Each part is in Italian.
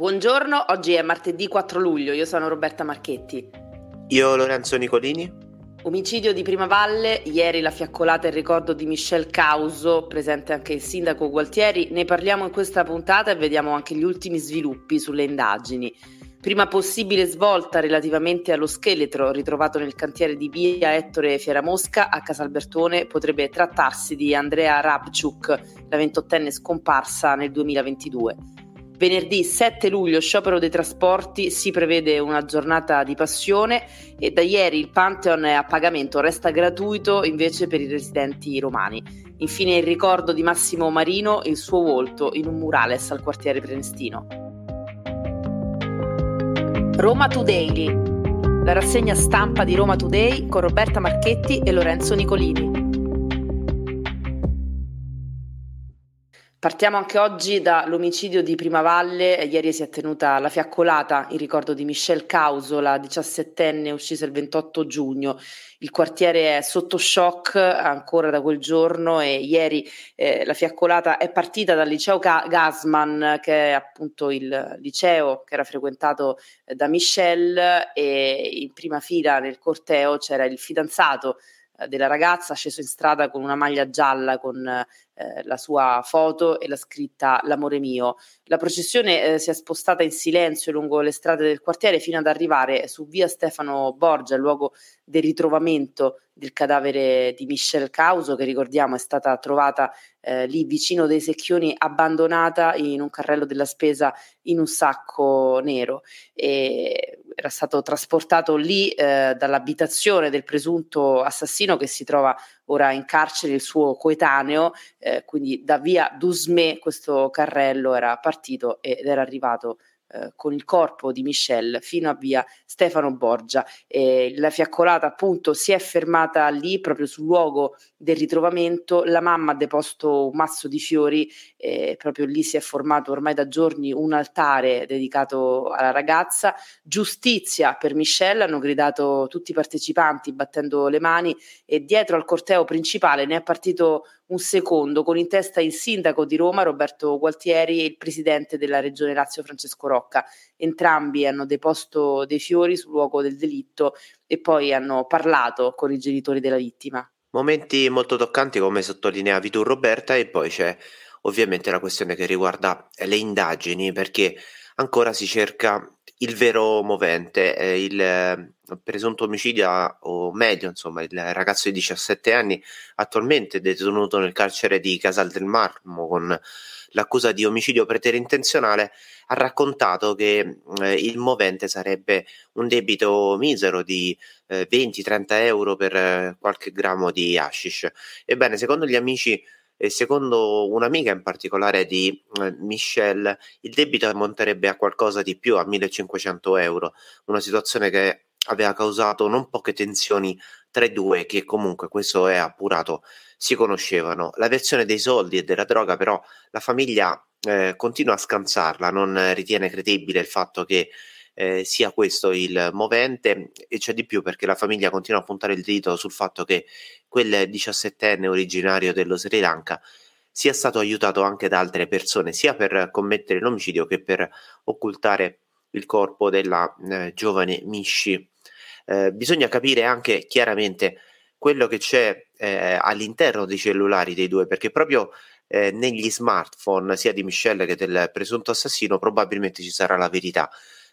Buongiorno, oggi è martedì 4 luglio, io sono Roberta Marchetti. Io Lorenzo Nicolini. Omicidio di Prima Valle, ieri la fiaccolata in ricordo di Michel Causo, presente anche il sindaco Gualtieri, ne parliamo in questa puntata e vediamo anche gli ultimi sviluppi sulle indagini. Prima possibile svolta relativamente allo scheletro ritrovato nel cantiere di via Ettore Fieramosca a Casalbertone potrebbe trattarsi di Andrea Rabciuk, la ventottenne scomparsa nel 2022. Venerdì 7 luglio, sciopero dei trasporti, si prevede una giornata di passione e da ieri il Pantheon è a pagamento, resta gratuito invece per i residenti romani. Infine il ricordo di Massimo Marino e il suo volto in un murales al quartiere Prenestino. Roma Today, la rassegna stampa di Roma Today con Roberta Marchetti e Lorenzo Nicolini. Partiamo anche oggi dall'omicidio di Primavalle. Ieri si è tenuta la fiaccolata in ricordo di Michelle Causo, la diciassettenne uccisa il 28 giugno. Il quartiere è sotto shock ancora da quel giorno e ieri eh, la fiaccolata è partita dal liceo Gasman, che è appunto il liceo che era frequentato eh, da Michelle e in prima fila nel corteo c'era il fidanzato della ragazza sceso in strada con una maglia gialla con eh, la sua foto e la scritta L'amore mio. La processione eh, si è spostata in silenzio lungo le strade del quartiere fino ad arrivare su via Stefano Borgia, luogo del ritrovamento del cadavere di Michelle Causo, che ricordiamo è stata trovata eh, lì vicino dei secchioni, abbandonata in un carrello della spesa in un sacco nero. E era stato trasportato lì eh, dall'abitazione del presunto assassino che si trova ora in carcere il suo coetaneo, eh, quindi da via Dusme questo carrello era partito ed era arrivato eh, con il corpo di Michelle fino a via Stefano Borgia. Eh, la fiaccolata appunto si è fermata lì proprio sul luogo del ritrovamento, la mamma ha deposto un mazzo di fiori, eh, proprio lì si è formato ormai da giorni un altare dedicato alla ragazza, giustizia per Michelle, hanno gridato tutti i partecipanti battendo le mani e dietro al corteo principale ne è partito un secondo con in testa il sindaco di Roma Roberto Gualtieri e il presidente della regione Lazio Francesco Rocca. Entrambi hanno deposto dei fiori sul luogo del delitto e poi hanno parlato con i genitori della vittima. Momenti molto toccanti come sottolineavi tu Roberta e poi c'è ovviamente la questione che riguarda le indagini perché ancora si cerca il vero movente, eh, il presunto omicidio, o meglio, insomma, il ragazzo di 17 anni attualmente detenuto nel carcere di Casal del Marmo con l'accusa di omicidio preterintenzionale, ha raccontato che eh, il movente sarebbe un debito misero di eh, 20-30 euro per eh, qualche grammo di hashish. Ebbene, secondo gli amici e secondo un'amica in particolare di eh, Michelle, il debito ammonterebbe a qualcosa di più, a 1500 euro, una situazione che aveva causato non poche tensioni tra i due, che comunque questo è appurato, si conoscevano. La versione dei soldi e della droga, però, la famiglia eh, continua a scansarla, non ritiene credibile il fatto che eh, sia questo il movente e c'è di più perché la famiglia continua a puntare il dito sul fatto che quel 17enne originario dello Sri Lanka sia stato aiutato anche da altre persone sia per commettere l'omicidio che per occultare il corpo della eh, giovane Mishi. Eh, bisogna capire anche chiaramente quello che c'è eh, all'interno dei cellulari dei due perché proprio eh, negli smartphone sia di Michelle che del presunto assassino probabilmente ci sarà la verità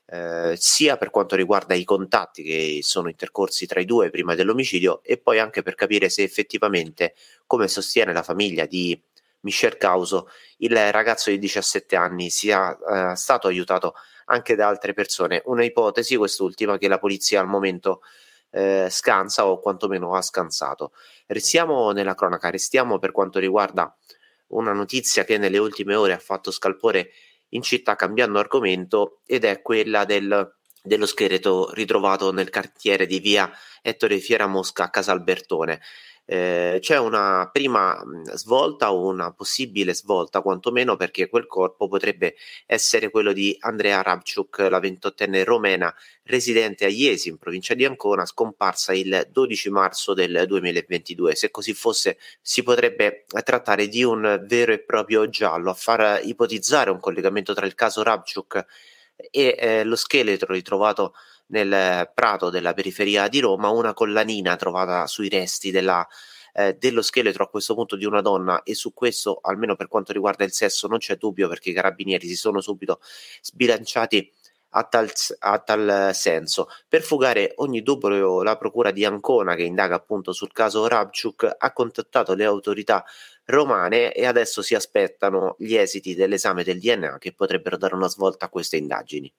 eh, sia per quanto riguarda i contatti che sono intercorsi tra i due prima dell'omicidio e poi anche per capire se effettivamente, come sostiene la famiglia di Michel Causo, il ragazzo di 17 anni sia eh, stato aiutato anche da altre persone. Una ipotesi, quest'ultima, che la polizia al momento eh, scansa o quantomeno ha scansato. Restiamo nella cronaca, restiamo per quanto riguarda una notizia che nelle ultime ore ha fatto scalpore in città cambiando argomento ed è quella del, dello scheletro ritrovato nel quartiere di via Ettore Fiera Mosca a Casalbertone. Eh, c'è una prima svolta o una possibile svolta, quantomeno perché quel corpo potrebbe essere quello di Andrea Rabciuk, la ventottenne romena residente a Iesi, in provincia di Ancona, scomparsa il 12 marzo del 2022. Se così fosse, si potrebbe trattare di un vero e proprio giallo, a far ipotizzare un collegamento tra il caso Rabciuk e eh, lo scheletro ritrovato nel prato della periferia di Roma, una collanina trovata sui resti della, eh, dello scheletro a questo punto di una donna. E su questo, almeno per quanto riguarda il sesso, non c'è dubbio perché i carabinieri si sono subito sbilanciati a tal, a tal, senso. Per fugare ogni dubbio, la procura di Ancona, che indaga appunto sul caso Rabchuk, ha contattato le autorità romane e adesso si aspettano gli esiti dell'esame del DNA che potrebbero dare una svolta a queste indagini.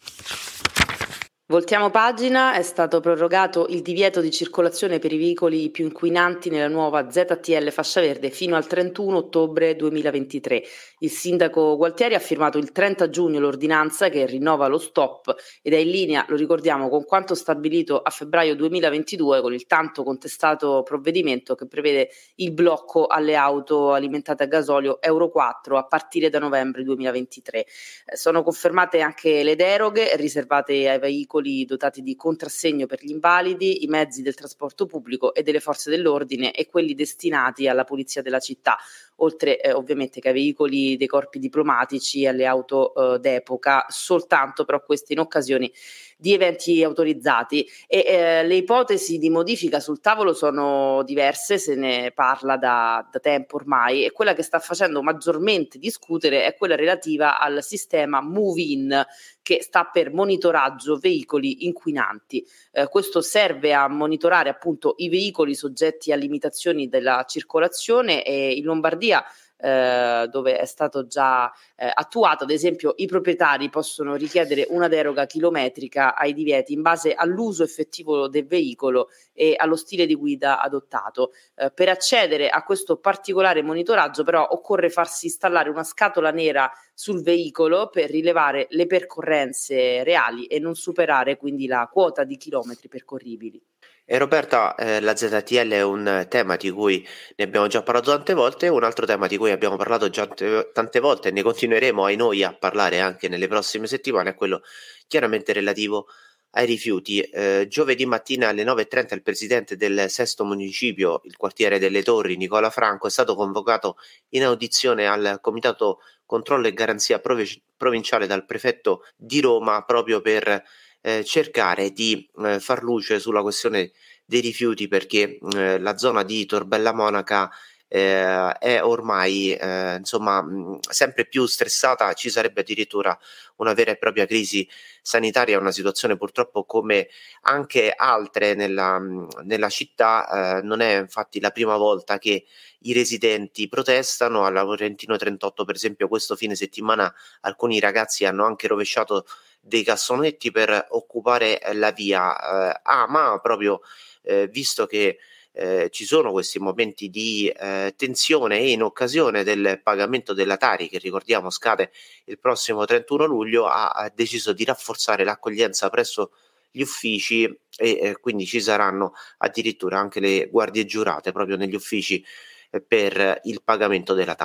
Voltiamo pagina, è stato prorogato il divieto di circolazione per i veicoli più inquinanti nella nuova ZTL fascia verde fino al 31 ottobre 2023. Il sindaco Gualtieri ha firmato il 30 giugno l'ordinanza che rinnova lo stop ed è in linea, lo ricordiamo, con quanto stabilito a febbraio 2022 con il tanto contestato provvedimento che prevede il blocco alle auto alimentate a gasolio Euro 4 a partire da novembre 2023. Eh, sono confermate anche le deroghe riservate ai veicoli veicoli dotati di contrassegno per gli invalidi, i mezzi del trasporto pubblico e delle forze dell'ordine e quelli destinati alla polizia della città, oltre eh, ovviamente che ai veicoli dei corpi diplomatici e alle auto eh, d'epoca, soltanto però queste in occasioni di eventi autorizzati e eh, le ipotesi di modifica sul tavolo sono diverse, se ne parla da, da tempo ormai e quella che sta facendo maggiormente discutere è quella relativa al sistema Move-in che sta per monitoraggio veicoli inquinanti. Eh, questo serve a monitorare appunto i veicoli soggetti a limitazioni della circolazione e in Lombardia eh, dove è stato già eh, attuato. Ad esempio, i proprietari possono richiedere una deroga chilometrica ai divieti in base all'uso effettivo del veicolo e allo stile di guida adottato. Eh, per accedere a questo particolare monitoraggio, però, occorre farsi installare una scatola nera sul veicolo per rilevare le percorrenze reali e non superare quindi la quota di chilometri percorribili. E Roberta, eh, la ZTL è un tema di cui ne abbiamo già parlato tante volte, un altro tema di cui abbiamo parlato già t- tante volte e ne continueremo ai noi a parlare anche nelle prossime settimane, è quello chiaramente relativo ai rifiuti. Eh, giovedì mattina alle 9.30 il presidente del sesto municipio, il quartiere delle Torri, Nicola Franco, è stato convocato in audizione al Comitato Controllo e Garanzia Prov- Provinciale dal prefetto di Roma proprio per eh, cercare di eh, far luce sulla questione dei rifiuti perché eh, la zona di Torbella Monaca eh, è ormai eh, insomma sempre più stressata, ci sarebbe addirittura una vera e propria crisi sanitaria, una situazione purtroppo come anche altre nella, nella città, eh, non è infatti la prima volta che i residenti protestano, alla Laurentino 38 per esempio questo fine settimana alcuni ragazzi hanno anche rovesciato dei cassonetti per occupare la via. Eh, ah, ma proprio eh, visto che eh, ci sono questi momenti di eh, tensione e in occasione del pagamento della Tari, che ricordiamo scade il prossimo 31 luglio, ha, ha deciso di rafforzare l'accoglienza presso gli uffici e eh, quindi ci saranno addirittura anche le guardie giurate proprio negli uffici eh, per il pagamento della.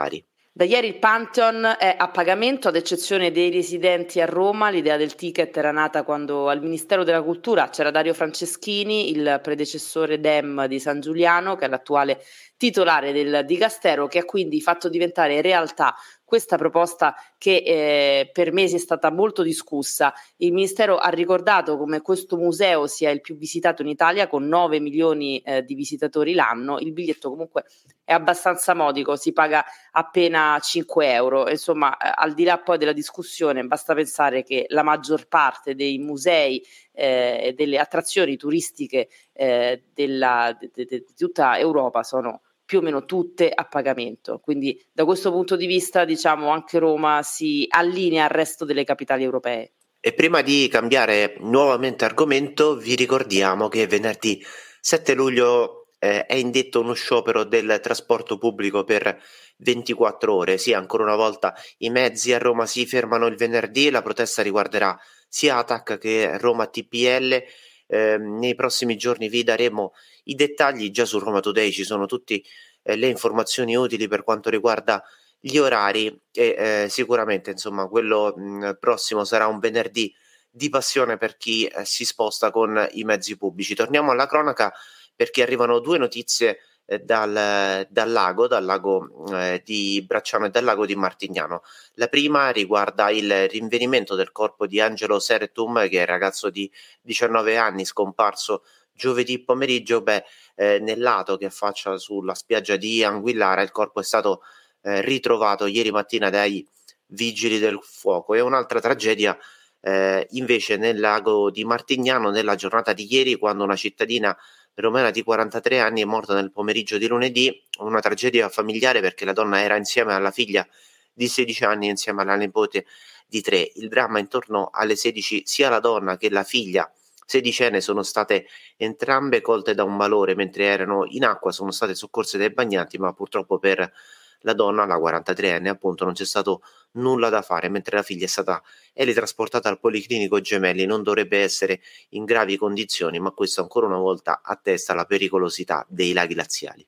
Da ieri il Pantheon è a pagamento, ad eccezione dei residenti a Roma. L'idea del ticket era nata quando al Ministero della Cultura c'era Dario Franceschini, il predecessore DEM di San Giuliano, che è l'attuale titolare del Dicastero, che ha quindi fatto diventare realtà questa proposta che eh, per mesi è stata molto discussa. Il Ministero ha ricordato come questo museo sia il più visitato in Italia con 9 milioni eh, di visitatori l'anno. Il biglietto comunque è abbastanza modico, si paga appena 5 euro. Insomma, eh, al di là poi della discussione, basta pensare che la maggior parte dei musei eh, e delle attrazioni turistiche eh, della, de, de, de, di tutta Europa sono più o meno tutte a pagamento. Quindi da questo punto di vista, diciamo, anche Roma si allinea al resto delle capitali europee. E prima di cambiare nuovamente argomento, vi ricordiamo che venerdì 7 luglio eh, è indetto uno sciopero del trasporto pubblico per 24 ore. Sì, ancora una volta i mezzi a Roma si fermano il venerdì, la protesta riguarderà sia ATAC che Roma TPL. Eh, nei prossimi giorni vi daremo i dettagli già su Roma Today ci sono tutte eh, le informazioni utili per quanto riguarda gli orari e eh, sicuramente insomma quello mh, prossimo sarà un venerdì di passione per chi eh, si sposta con i mezzi pubblici. Torniamo alla cronaca perché arrivano due notizie dal, dal, lago, dal lago eh, di Bracciano e dal lago di Martignano. La prima riguarda il rinvenimento del corpo di Angelo Sertum, che è ragazzo di 19 anni scomparso giovedì pomeriggio. Beh, eh, nel lato che affaccia sulla spiaggia di Anguillara, il corpo è stato eh, ritrovato ieri mattina dai vigili del fuoco. E un'altra tragedia eh, invece nel lago di Martignano nella giornata di ieri, quando una cittadina romena di 43 anni è morta nel pomeriggio di lunedì, una tragedia familiare perché la donna era insieme alla figlia di 16 anni insieme alla nipote di 3. Il dramma intorno alle 16 sia la donna che la figlia sedicenne sono state entrambe colte da un malore mentre erano in acqua, sono state soccorse dai bagnanti, ma purtroppo per la donna, la 43enne, appunto, non c'è stato nulla da fare, mentre la figlia è stata teletrasportata al Policlinico Gemelli, non dovrebbe essere in gravi condizioni, ma questo ancora una volta attesta la pericolosità dei laghi laziali.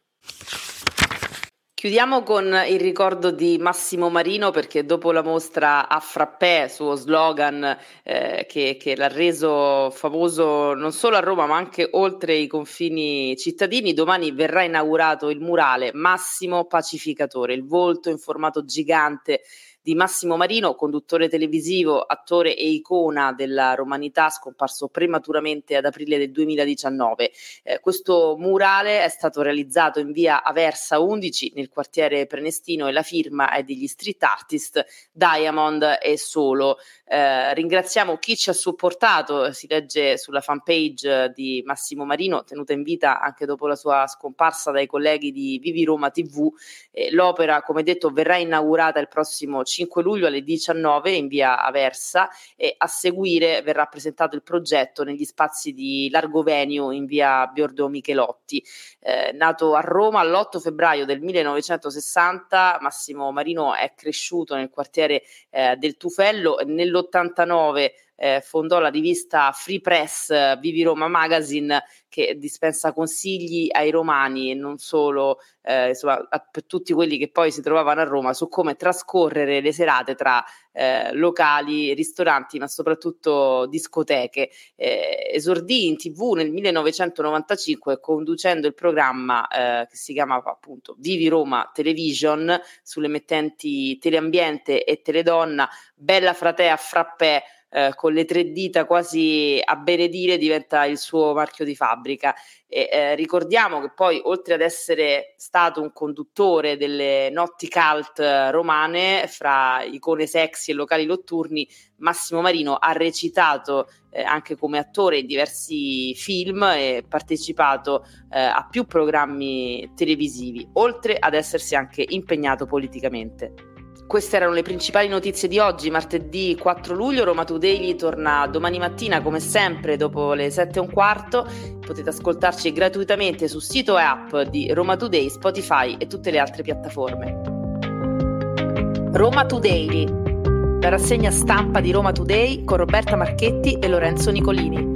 Chiudiamo con il ricordo di Massimo Marino perché dopo la mostra a Frappè, suo slogan eh, che, che, l'ha reso famoso non solo a Roma ma anche oltre i confini cittadini, domani verrà inaugurato il murale Massimo Pacificatore, il volto in formato gigante di Massimo Marino, conduttore televisivo, attore e icona della romanità, scomparso prematuramente ad aprile del 2019. Eh, questo murale è stato realizzato in via Aversa 11 nel quartiere Prenestino e la firma è degli street artist Diamond e Solo. Eh, ringraziamo chi ci ha supportato, si legge sulla fanpage di Massimo Marino, tenuta in vita anche dopo la sua scomparsa dai colleghi di Vivi Roma TV. Eh, l'opera, come detto, verrà inaugurata il prossimo 5 luglio alle 19 in via Aversa e a seguire verrà presentato il progetto negli spazi di Largo Venio in via Biordo Michelotti. Eh, nato a Roma l'8 febbraio del 1960, Massimo Marino è cresciuto nel quartiere eh, del Tufello. Nell'89 eh, fondò la rivista Free Press Vivi Roma Magazine che dispensa consigli ai romani e non solo eh, insomma, a, per tutti quelli che poi si trovavano a Roma su come trascorrere le serate tra eh, locali, ristoranti, ma soprattutto discoteche. Eh, esordì in tv nel 1995 conducendo il programma eh, che si chiamava appunto Vivi Roma Television sulle emittenti Teleambiente e Teledonna, Bella Fratea Frappè eh, con le tre dita quasi a benedire diventa il suo marchio di fabbrica. E, eh, ricordiamo che poi, oltre ad essere stato un conduttore delle notti cult romane, fra icone sexy e locali notturni, Massimo Marino ha recitato eh, anche come attore in diversi film e partecipato eh, a più programmi televisivi, oltre ad essersi anche impegnato politicamente. Queste erano le principali notizie di oggi, martedì 4 luglio. Roma Today torna domani mattina, come sempre, dopo le 7 e un quarto. Potete ascoltarci gratuitamente sul sito e app di Roma Today, Spotify e tutte le altre piattaforme. Roma Today, la rassegna stampa di Roma Today con Roberta Marchetti e Lorenzo Nicolini.